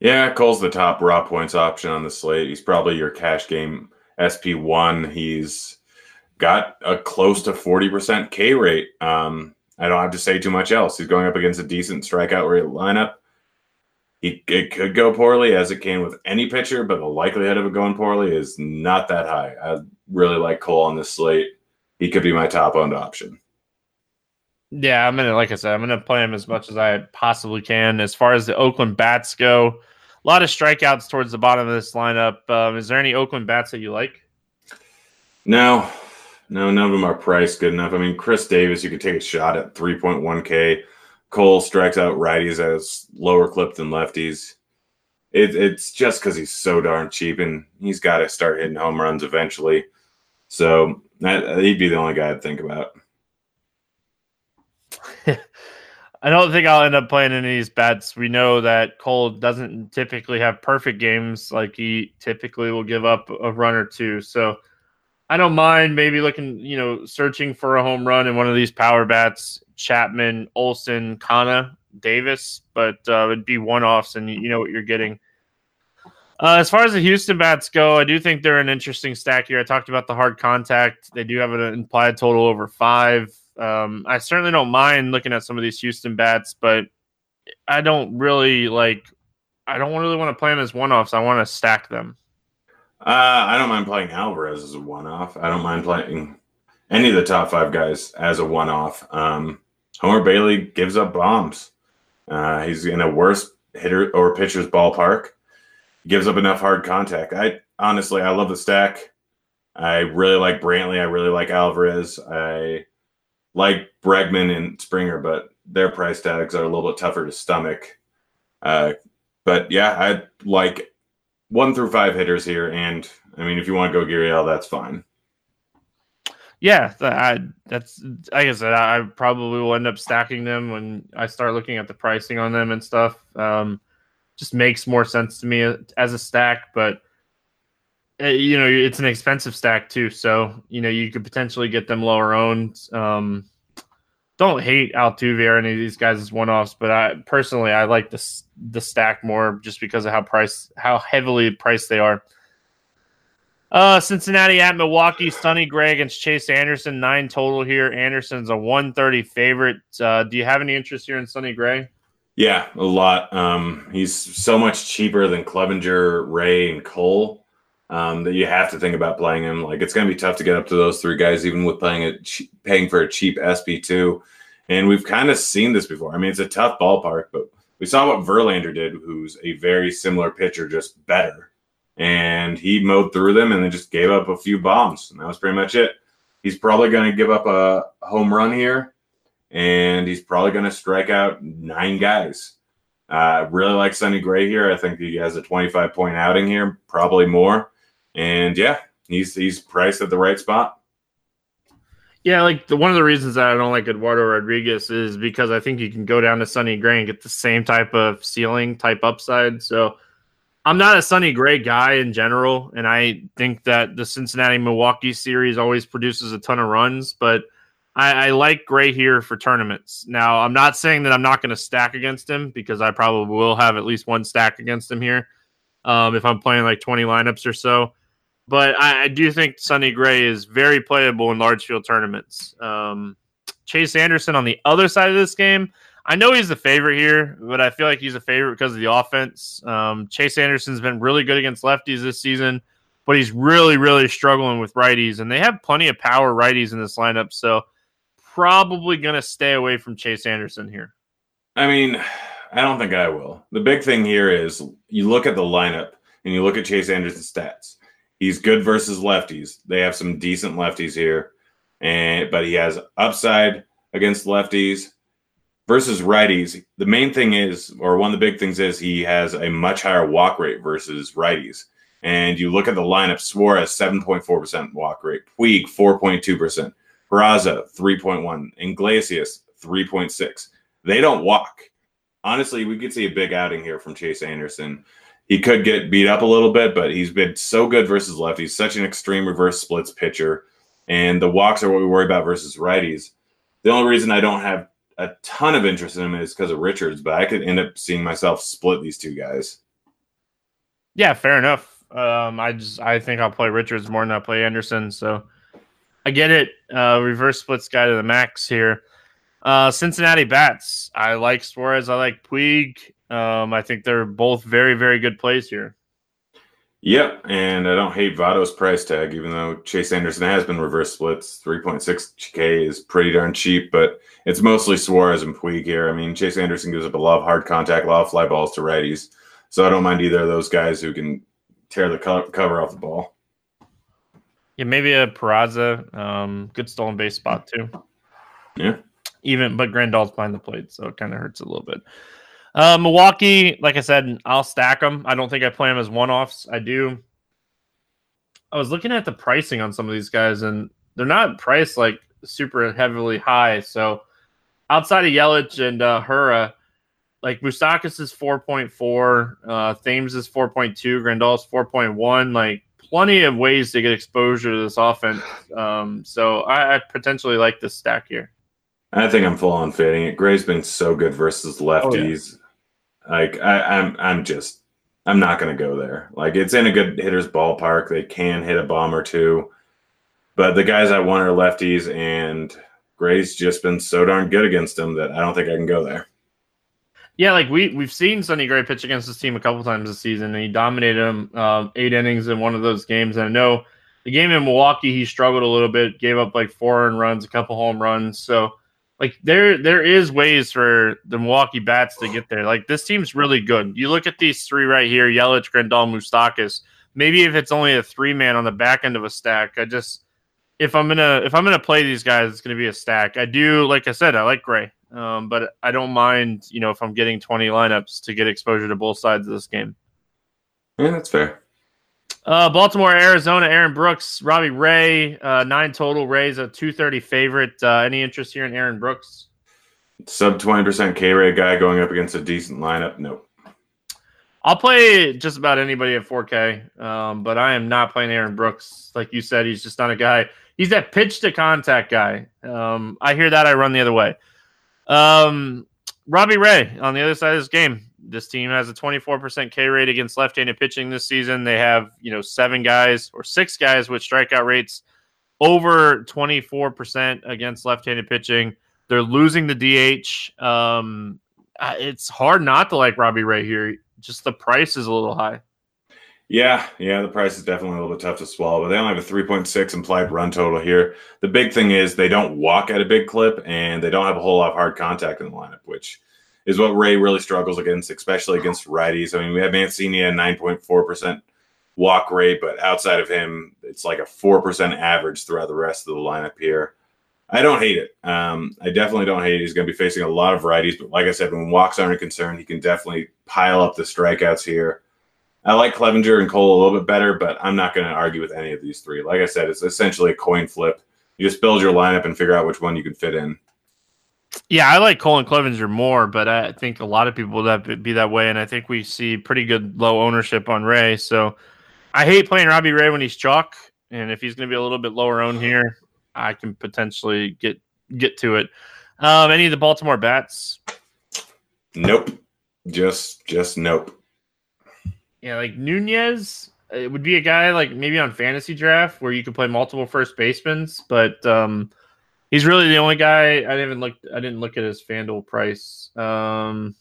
S2: Yeah, Cole's the top raw points option on the slate. He's probably your cash game SP1. He's got a close to 40% K rate. Um, I don't have to say too much else. He's going up against a decent strikeout rate lineup. He, it could go poorly as it can with any pitcher, but the likelihood of it going poorly is not that high. I really like Cole on this slate. He could be my top owned option.
S1: Yeah, I'm gonna like I said, I'm gonna play him as much as I possibly can. As far as the Oakland bats go, a lot of strikeouts towards the bottom of this lineup. Um, is there any Oakland bats that you like?
S2: No, no, none of them are priced good enough. I mean, Chris Davis, you could take a shot at 3.1K. Cole strikes out righties as lower clip than lefties. It, it's just because he's so darn cheap, and he's got to start hitting home runs eventually. So that, he'd be the only guy I'd think about.
S1: I don't think I'll end up playing any of these bets. We know that Cole doesn't typically have perfect games. Like he typically will give up a run or two. So I don't mind maybe looking, you know, searching for a home run in one of these power bats, Chapman, Olson, Canha, Davis, but uh, it'd be one offs and you know what you're getting. Uh, as far as the Houston bats go, I do think they're an interesting stack here. I talked about the hard contact. They do have an implied total over five. Um, I certainly don't mind looking at some of these Houston bats, but I don't really like. I don't really want to play them as one offs. I want to stack them.
S2: Uh, I don't mind playing Alvarez as a one off. I don't mind playing any of the top five guys as a one off. Um, Homer Bailey gives up bombs. Uh, he's in a worse hitter or pitcher's ballpark. Gives up enough hard contact. I honestly, I love the stack. I really like Brantley. I really like Alvarez. I like Bregman and Springer, but their price tags are a little bit tougher to stomach. Uh, but yeah, I like one through five hitters here, and I mean, if you want to go Gurriel, that's fine.
S1: Yeah, I, that's like I said, I probably will end up stacking them when I start looking at the pricing on them and stuff. Um, just makes more sense to me as a stack, but uh, you know, it's an expensive stack too. So you know, you could potentially get them lower owned. Um, don't hate Altuve or any of these guys as one offs, but I personally I like the the stack more just because of how price how heavily priced they are. Uh, Cincinnati at Milwaukee, Sonny Gray against Chase Anderson, nine total here. Anderson's a 130 favorite. Uh, do you have any interest here in Sonny Gray?
S2: Yeah, a lot. Um, he's so much cheaper than Clevinger, Ray, and Cole um, that you have to think about playing him. Like it's going to be tough to get up to those three guys, even with playing a paying for a cheap SP two. And we've kind of seen this before. I mean, it's a tough ballpark, but we saw what Verlander did, who's a very similar pitcher, just better and he mowed through them and then just gave up a few bombs. And that was pretty much it. He's probably going to give up a home run here, and he's probably going to strike out nine guys. I uh, really like Sonny Gray here. I think he has a 25 point outing here, probably more. And yeah, he's he's priced at the right spot.
S1: Yeah, like the, one of the reasons that I don't like Eduardo Rodriguez is because I think you can go down to Sonny Gray and get the same type of ceiling type upside. So I'm not a Sonny Gray guy in general, and I think that the Cincinnati Milwaukee series always produces a ton of runs, but I, I like Gray here for tournaments. Now, I'm not saying that I'm not going to stack against him because I probably will have at least one stack against him here um, if I'm playing like 20 lineups or so. But I, I, do think Sonny Gray is very playable in large field tournaments. Um, Chase Anderson on the other side of this game, I know he's the favorite here, but I feel like he's a favorite because of the offense. Um, Chase Anderson's been really good against lefties this season, but he's really, really struggling with righties, and they have plenty of power righties in this lineup. So probably going to stay away from Chase Anderson here.
S2: I mean, I don't think I will. The big thing here is you look at the lineup and you look at Chase Anderson's stats. He's good versus lefties. They have some decent lefties here, and but he has upside against lefties versus righties, the main thing is, or one of the big things is, he has a much higher walk rate versus righties. And you look at the lineup, Suarez 7.4% walk rate, Puig 4.2%, Peraza 3.1, Iglesias 3.6. They don't walk. Honestly, we could see a big outing here from Chase Anderson. He could get beat up a little bit, but he's been so good versus lefties, such an extreme reverse splits pitcher. And the walks are what we worry about versus righties. The only reason I don't have a ton of interest in him is because of Richards, but I could end up seeing myself split these two guys.
S1: Yeah, fair enough. Um, I just I think I'll play Richards more than I play Anderson, so I get it. Uh, reverse splits guy to the max here. Uh, Cincinnati bats. I like Suarez. I like Puig. Um, I think they're both very very good plays here.
S2: Yep, and I don't hate Votto's price tag, even though Chase Anderson has been reverse splits. 3.6K is pretty darn cheap, but it's mostly Suarez and Puig here. I mean, Chase Anderson gives up a lot of hard contact, a lot of fly balls to righties. So I don't mind either of those guys who can tear the co- cover off the ball.
S1: Yeah, maybe a Peraza. Um, good stolen base spot, too.
S2: Yeah.
S1: Even, but Grandal's behind the plate, so it kind of hurts a little bit. Uh, Milwaukee, like I said, I'll stack them. I don't think I play them as one offs. I do. I was looking at the pricing on some of these guys, and they're not priced like super heavily high. So outside of Yelich and uh, Hiura, like Moustakas is 4.4, uh, Thames is 4.2, Grandal's 4.1. Like plenty of ways to get exposure to this offense. Um, so I, I potentially like this stack here.
S2: I think I'm full on fading it. Gray's been so good versus lefties. Oh, yeah. Like I, I'm, I'm just, I'm not to go there. Like it's in a good hitter's ballpark. They can hit a bomb or two, but the guys I want are lefties, and Gray's just been so darn good against them that I don't think I can go there.
S1: Yeah, like we we've seen Sonny Gray pitch against this team a couple times this season, and he dominated them um, eight innings in one of those games. And I know the game in Milwaukee, he struggled a little bit, gave up like four earned runs, a couple home runs. So like there there is ways for the Milwaukee bats to get there. Like this team's really good. You look at these three right here: Yelich, Grandal, Moustakas. Maybe if it's only a three man on the back end of a stack, I just if I'm gonna if I'm gonna play these guys, it's gonna be a stack. I do, like I said, I like Gray. Um, but I don't mind, you know, if I'm getting 20 lineups to get exposure to both sides of this game.
S2: Yeah, that's fair.
S1: Uh, Baltimore, Arizona, Aaron Brooks, Robbie Ray, uh, nine total. Ray's a 230 favorite. Uh, any interest here in Aaron Brooks?
S2: Sub 20% K Ray guy going up against a decent lineup? No.
S1: I'll play just about anybody at 4K, um, but I am not playing Aaron Brooks. Like you said, he's just not a guy. He's that pitch to contact guy. Um, I hear that, I run the other way. Um, Robbie Ray on the other side of this game. This team has a 24% K rate against left-handed pitching this season. They have, you know, seven guys or six guys with strikeout rates over 24% against left-handed pitching. They're losing the DH. Um, it's hard not to like Robbie Ray here. Just the price is a little high.
S2: Yeah, yeah, the price is definitely a little bit tough to swallow, but they only have a 3.6 implied run total here. The big thing is they don't walk at a big clip and they don't have a whole lot of hard contact in the lineup, which is what Ray really struggles against, especially against righties. I mean, we have Mancini at 9.4% walk rate, but outside of him, it's like a 4% average throughout the rest of the lineup here. I don't hate it. Um, I definitely don't hate it. He's going to be facing a lot of righties, but like I said, when walks aren't a concern, he can definitely pile up the strikeouts here. I like Clevinger and Cole a little bit better, but I'm not going to argue with any of these three. Like I said, it's essentially a coin flip. You just build your lineup and figure out which one you can fit in.
S1: Yeah, I like Colin and Clevinger more, but I think a lot of people that be that way, and I think we see pretty good low ownership on Ray. So I hate playing Robbie Ray when he's chalk, and if he's going to be a little bit lower owned here, I can potentially get get to it. Um, any of the Baltimore bats?
S2: Nope. Just just nope.
S1: Yeah, like Nunez, it would be a guy like maybe on fantasy draft where you could play multiple first basemen, but um, he's really the only guy. I didn't even look. I didn't look at his Fanduel price. Um,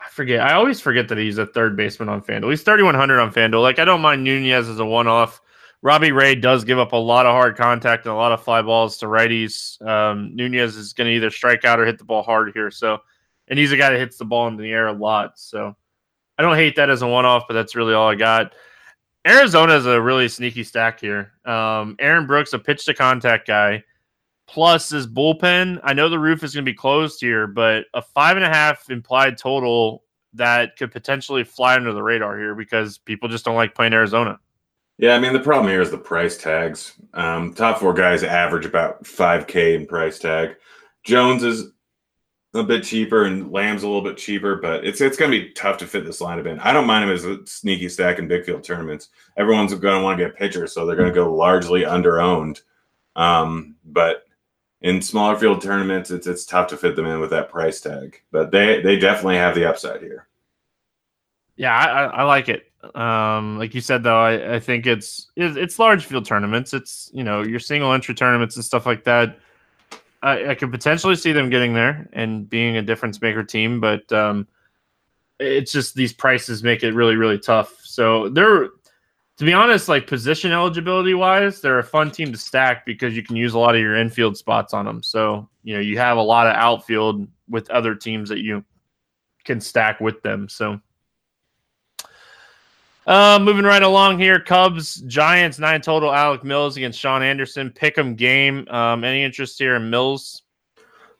S1: I forget. I always forget that he's a third baseman on Fanduel. He's thirty one hundred on Fanduel. Like I don't mind Nunez as a one off. Robbie Ray does give up a lot of hard contact and a lot of fly balls to righties. Um, Nunez is going to either strike out or hit the ball hard here. So, and he's a guy that hits the ball in the air a lot. So, I don't hate that as a one off, but that's really all I got. Arizona is a really sneaky stack here. Um, Aaron Brooks, a pitch to contact guy, plus his bullpen. I know the roof is going to be closed here, but a five and a half implied total that could potentially fly under the radar here because people just don't like playing Arizona.
S2: Yeah, I mean the problem here is the price tags. Um, top four guys average about five k in price tag. Jones is a bit cheaper and Lamb's a little bit cheaper, but it's it's going to be tough to fit this lineup in. I don't mind him as a sneaky stack in big field tournaments. Everyone's going to want to get pitchers, so they're going to go largely under owned. Um, but in smaller field tournaments, it's it's tough to fit them in with that price tag. But they they definitely have the upside here.
S1: Yeah, I, I like it. Um, like you said, though, I, I think it's it's large field tournaments. It's you know your single entry tournaments and stuff like that I, I could potentially see them getting there and being a difference maker team, but um, it's just these prices make it really, really tough. So they're, to be honest, like position eligibility wise, they're a fun team to stack because you can use a lot of your infield spots on them. So you know you have a lot of outfield with other teams that you can stack with them. So uh, moving right along here, Cubs, Giants, nine total. Alec Mills against Shaun Anderson. Pick 'em game. Um, any interest here in Mills?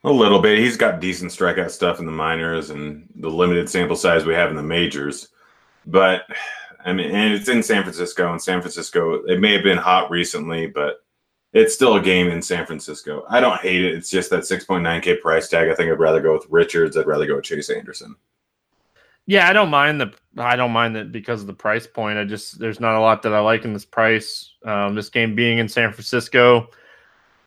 S2: A little bit. He's got decent strikeout stuff in the minors and the limited sample size we have in the majors. But I mean, and it's in San Francisco. And San Francisco, it may have been hot recently, but it's still a game in San Francisco. I don't hate it. It's just that 6.9K price tag. I think I'd rather go with Richards. I'd rather go with Chase Anderson.
S1: Yeah, I don't mind the I don't mind that because of the price point. I just there's not a lot that I like in this price. Um, this game being in San Francisco,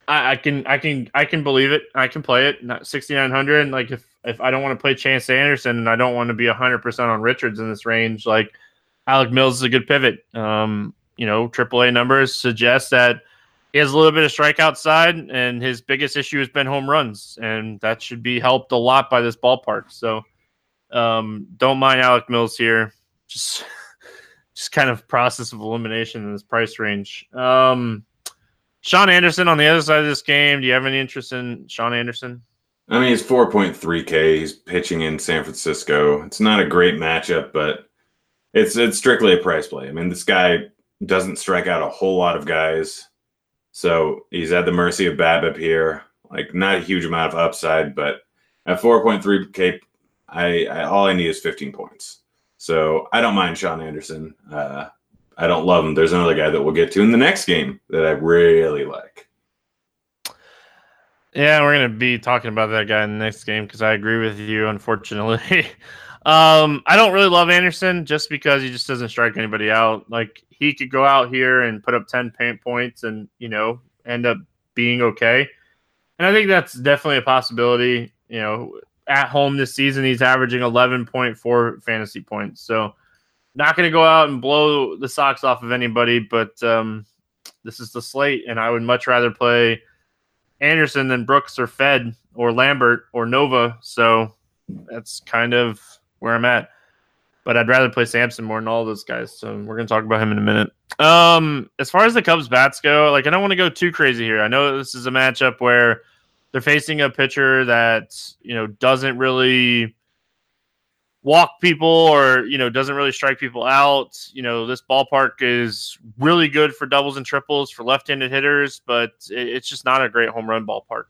S1: I, I, can I can I can believe it. I can play it. Not sixty nine hundred. Like if if I don't want to play Chase Anderson and I don't want to be hundred percent on Richards in this range, like Alec Mills is a good pivot. Um, you know, AAA numbers suggest that he has a little bit of strikeout side, and his biggest issue has been home runs, and that should be helped a lot by this ballpark. So, um, don't mind Alec Mills here. Just, [laughs] just kind of process of elimination in this price range. Um, Shaun Anderson on the other side of this game. Do you have any interest in Shaun Anderson?
S2: I mean, he's 4.3K. He's pitching in San Francisco. It's not a great matchup, but it's it's strictly a price play. I mean, this guy doesn't strike out a whole lot of guys. So he's at the mercy of BABIP here. Like not a huge amount of upside, but at 4.3K, I, I all I need is 15 points. So I don't mind Shaun Anderson. Uh, I don't love him. There's another guy that we'll get to in the next game that I really like.
S1: Yeah, we're gonna be talking about that guy in the next game because I agree with you. Unfortunately, [laughs] um, I don't really love Anderson just because he just doesn't strike anybody out. Like he could go out here and put up ten paint points and you know end up being okay. And I think that's definitely a possibility. You know, at home this season, he's averaging 11.4 fantasy points. So not going to go out and blow the socks off of anybody, but um, this is the slate, and I would much rather play Anderson than Brooks or Fedde or Lambert or Nova. So that's kind of where I'm at. But I'd rather play Sampson more than all those guys. So we're going to talk about him in a minute. Um, as far as the Cubs bats go, like I don't want to go too crazy here. I know this is a matchup where they're facing a pitcher that you know doesn't really walk people or you know doesn't really strike people out. You know this ballpark is really good for doubles and triples for left-handed hitters but it's just not a great home run ballpark.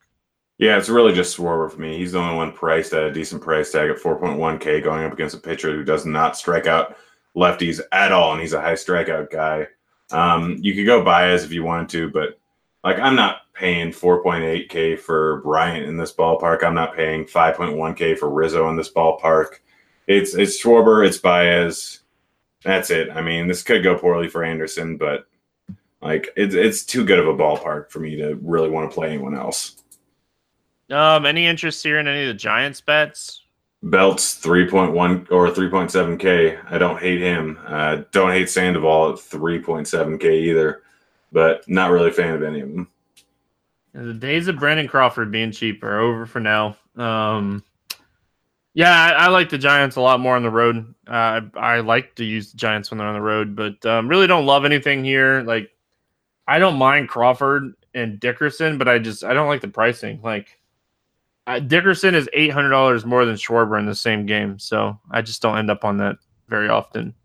S2: Yeah it's really just Schwarber for me. He's the only one priced at a decent price tag at 4.1k going up against a pitcher who does not strike out lefties at all and he's a high strikeout guy. Um, you could go Baez if you wanted to but like i'm not paying 4.8k for bryant in this ballpark i'm not paying 5.1k for rizzo in this ballpark it's it's Schwarber, it's Baez. That's it. I mean, this could go poorly for Anderson, but like it's it's too good of a ballpark for me to really want to play anyone else.
S1: Um, any interest here in any of the Giants bets?
S2: Belt's three point one or three point seven k. I don't hate him. Uh, don't hate Sandoval at three point seven k either, but not really a fan of any of them.
S1: The days of Brandon Crawford being cheap are over for now. Um, yeah, I, I, like the Giants a lot more on the road. Uh, I, I, like to use the Giants when they're on the road, but um, really don't love anything here. Like, I don't mind Crawford and Dickerson, but I just I don't like the pricing. Like, uh, Dickerson is eight hundred dollars more than Schwarber in the same game, so I just don't end up on that very often.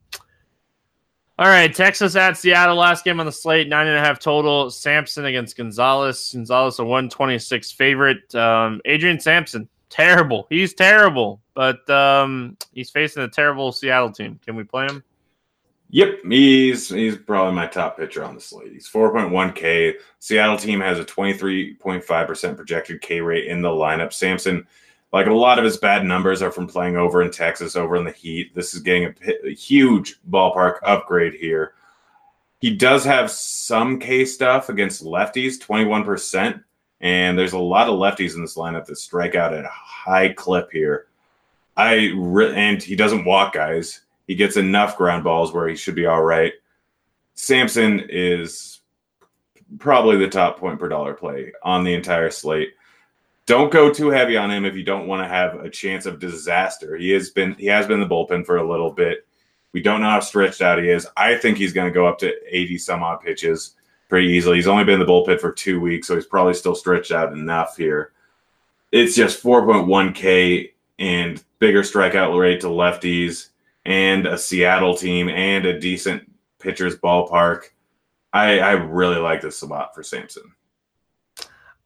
S1: All right, Texas at Seattle. Last game on the slate, nine and a half total. Sampson against Gonzalez. Gonzalez a one twenty six favorite. Um, Adrian Sampson terrible. He's terrible, but um, he's facing a terrible Seattle team. Can we play him?
S2: Yep, he's he's probably my top pitcher on the slate. He's 4.1K. Seattle team has a 23.5% projected K rate in the lineup. Sampson, like a lot of his bad numbers are from playing over in Texas, over in the heat. This is getting a, huge ballpark upgrade here. He does have some K stuff against lefties, 21%. And there's a lot of lefties in this lineup that strike out at a high clip here. I re- and he doesn't walk guys. He gets enough ground balls where he should be all right. Sampson is probably the top point per dollar play on the entire slate. Don't go too heavy on him if you don't want to have a chance of disaster. He has been he has been the bullpen for a little bit. We don't know how stretched out he is. I think he's going to go up to 80 some odd pitches pretty easily. He's only been in the bullpen for two weeks, so he's probably still stretched out enough here. It's just 4.1K and bigger strikeout rate to lefties and a Seattle team and a decent pitcher's ballpark. I, I really like this a lot for Sampson.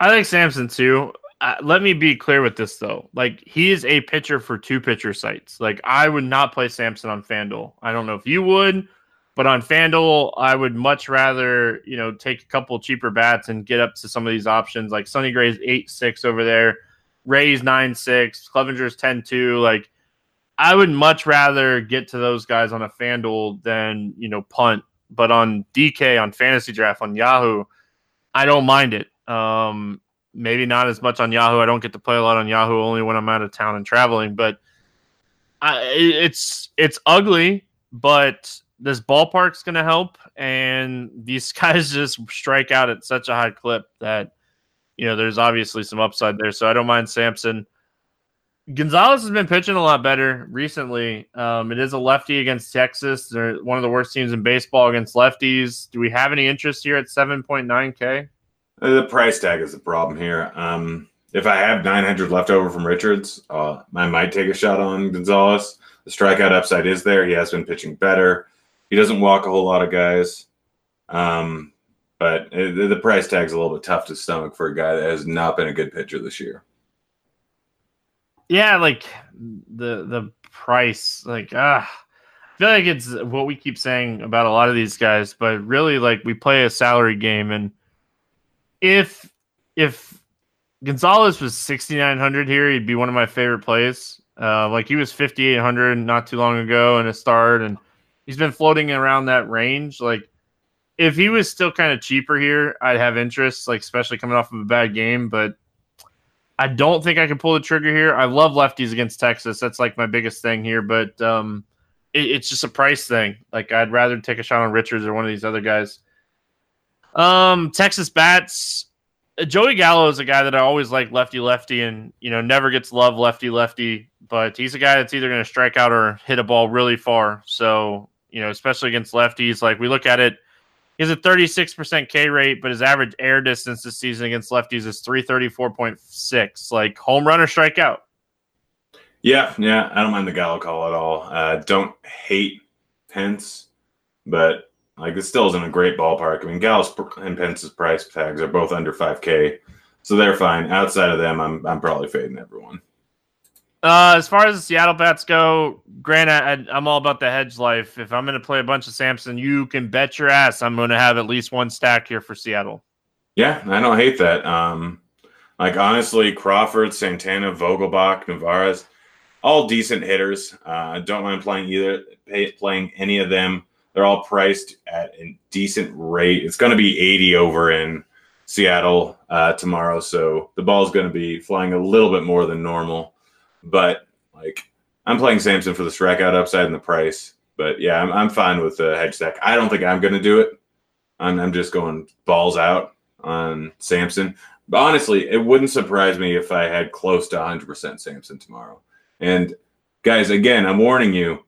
S1: I like Sampson too. Uh, let me be clear with this though. Like he is a pitcher for two pitcher sites. Like I would not play Sampson on FanDuel. I don't know if you would. But on FanDuel, I would much rather, you know, take a couple cheaper bats and get up to some of these options like Sonny Gray's 8 6 over there, Ray's 9 6, Clevinger's 10 2. Like, I would much rather get to those guys on a FanDuel than, you know, punt. But on DK, on Fantasy Draft, on Yahoo, I don't mind it. Um, maybe not as much on Yahoo. I don't get to play a lot on Yahoo only when I'm out of town and traveling. But I, it's it's ugly, but this ballpark's going to help, and these [laughs] guys just strike out at such a high clip that you know there's obviously some upside there. So I don't mind Sampson. Gonzalez has been pitching a lot better recently. Um, it is a lefty against Texas. They're one of the worst teams in baseball against lefties. Do we have any interest here at 7.9K?
S2: The price tag is the problem here. Um, if I have 900 left over from Richards, uh, I might take a shot on Gonzalez. The strikeout upside is there. He has been pitching better. He doesn't walk a whole lot of guys. Um, but it, the price tag's a little bit tough to stomach for a guy that has not been a good pitcher this year
S1: yeah, like the the price, like ah, I feel like it's what we keep saying about a lot of these guys, but really, like we play a salary game, and if if Gonzalez was sixty nine hundred here, he'd be one of my favorite plays. Uh, like he was fifty eight hundred not too long ago in a start, and he's been floating around that range. Like if he was still kind of cheaper here, I'd have interest, like especially coming off of a bad game, but I don't think I can pull the trigger here. I love lefties against Texas. That's like my biggest thing here, but um, it, it's just a price thing. Like I'd rather take a shot on Richards or one of these other guys. Um, Texas bats. Joey Gallo is a guy that I always like lefty lefty, and you know never gets love lefty lefty. But he's a guy that's either going to strike out or hit a ball really far. So you know, especially against lefties, like we look at it he has a 36% K rate, but his average air distance this season against lefties is 334.6. Like home run or strikeout.
S2: Yeah, yeah. I don't mind the Gallo call at all. Uh, don't hate Pence, but like it still isn't a great ballpark. I mean, Gallo's and Pence's price tags are both under 5K, so they're fine. Outside of them, I'm I'm probably fading everyone.
S1: Uh, as far as the Seattle bats go, Grant, I, am all about the hedge life. If I'm going to play a bunch of Sampson, you can bet your ass I'm going to have at least one stack here for Seattle.
S2: Yeah, I don't hate that. Um, like honestly, Crawford, Santana, Vogelbach, Narvaez, all decent hitters. I uh, don't mind playing either, pay, playing any of them. They're all priced at a decent rate. It's going to be 80 over in Seattle uh, tomorrow, so the ball's going to be flying a little bit more than normal. But like I'm playing Sampson for the strikeout upside and the price. But yeah, I'm, I'm fine with the hedge stack. I don't think I'm going to do it. I'm, I'm just going balls out on Sampson. But honestly, it wouldn't surprise me if I had close to 100% Sampson tomorrow. And guys, again, I'm warning you.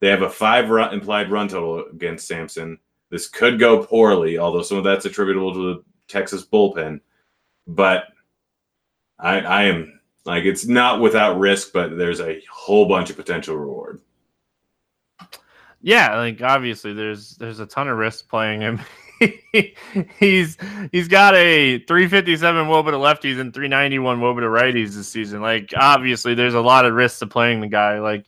S2: They have a five run, implied run total against Sampson. This could go poorly, although some of that's attributable to the Texas bullpen. But I, I am like it's not without risk, but there's a whole bunch of potential reward.
S1: Yeah, like obviously there's there's a ton of risk playing him. [laughs] he's he's got a 357 wOBA to lefties and 391 wOBA to righties this season. Like obviously there's a lot of risk to playing the guy. Like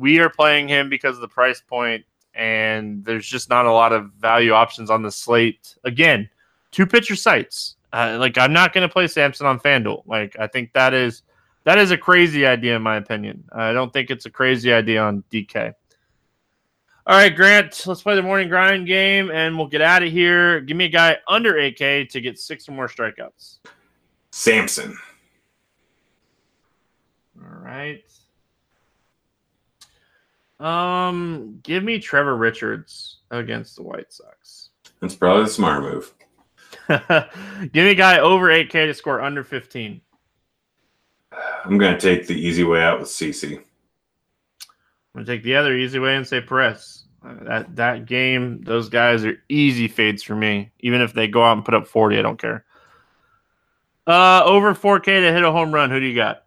S1: we are playing him because of the price point and there's just not a lot of value options on the slate. Again, two pitcher sites. Uh, like I'm not going to play Sampson on FanDuel. Like I think that is that is a crazy idea, in my opinion. I don't think it's a crazy idea on DK. All right, Grant, let's play the morning grind game and we'll get out of here. Give me a guy under 8K to get six or more strikeouts.
S2: Sampson.
S1: All right. Um, give me Trevor Richards against the White Sox.
S2: That's probably the smart move. [laughs]
S1: give me a guy over 8K to score under 15.
S2: I'm going to take the easy way out with CC. I'm
S1: going to take the other easy way and say Perez. Uh, that that game, those guys are easy fades for me. Even if they go out and put up 40, I don't care. Uh, over 4K to hit a home run. Who do you got?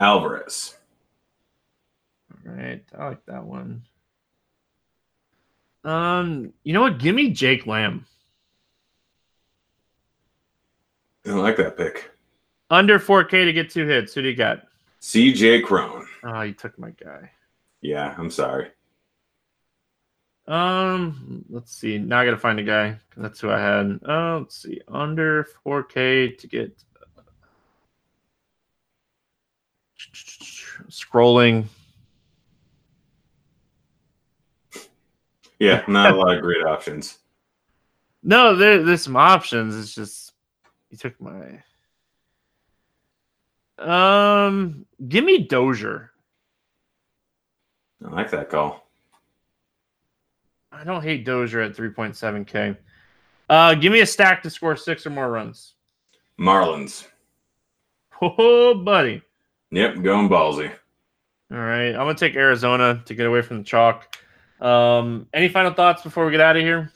S2: Alvarez.
S1: Right, I like that one. Um, you know what? Give me Jake Lamb.
S2: I like that pick.
S1: Under 4K to get two hits. Who do you got?
S2: CJ Cron.
S1: Oh, you took my guy.
S2: Yeah, I'm sorry.
S1: Um, let's see. Now I gotta find a guy. That's who I had. Oh, let's see. Under 4K to get [tsk] scrolling.
S2: Yeah, [laughs] not a lot of great options.
S1: No, there, there's some options. It's just You took my. Um, give me Dozier.
S2: I like that call.
S1: I don't hate Dozier at 3.7K. Uh, give me a stack to score six or more runs.
S2: Marlins.
S1: Oh, buddy.
S2: Yep, going ballsy.
S1: All right. I'm going to take Arizona to get away from the chalk. Um, any final thoughts before we get out of here?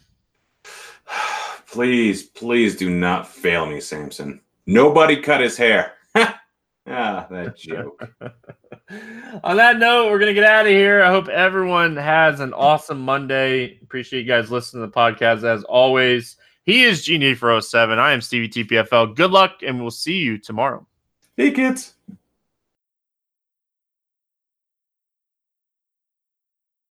S1: [sighs]
S2: please, please do not fail me, Samson. Nobody cut his hair. [laughs] ah, that joke. [laughs]
S1: On that note, we're going to get out of here. I hope everyone has an awesome Monday. Appreciate you guys listening to the podcast as always. He is Genie for 07. I am Stevie TPFL. Good luck, and we'll see you tomorrow.
S2: Hey, kids.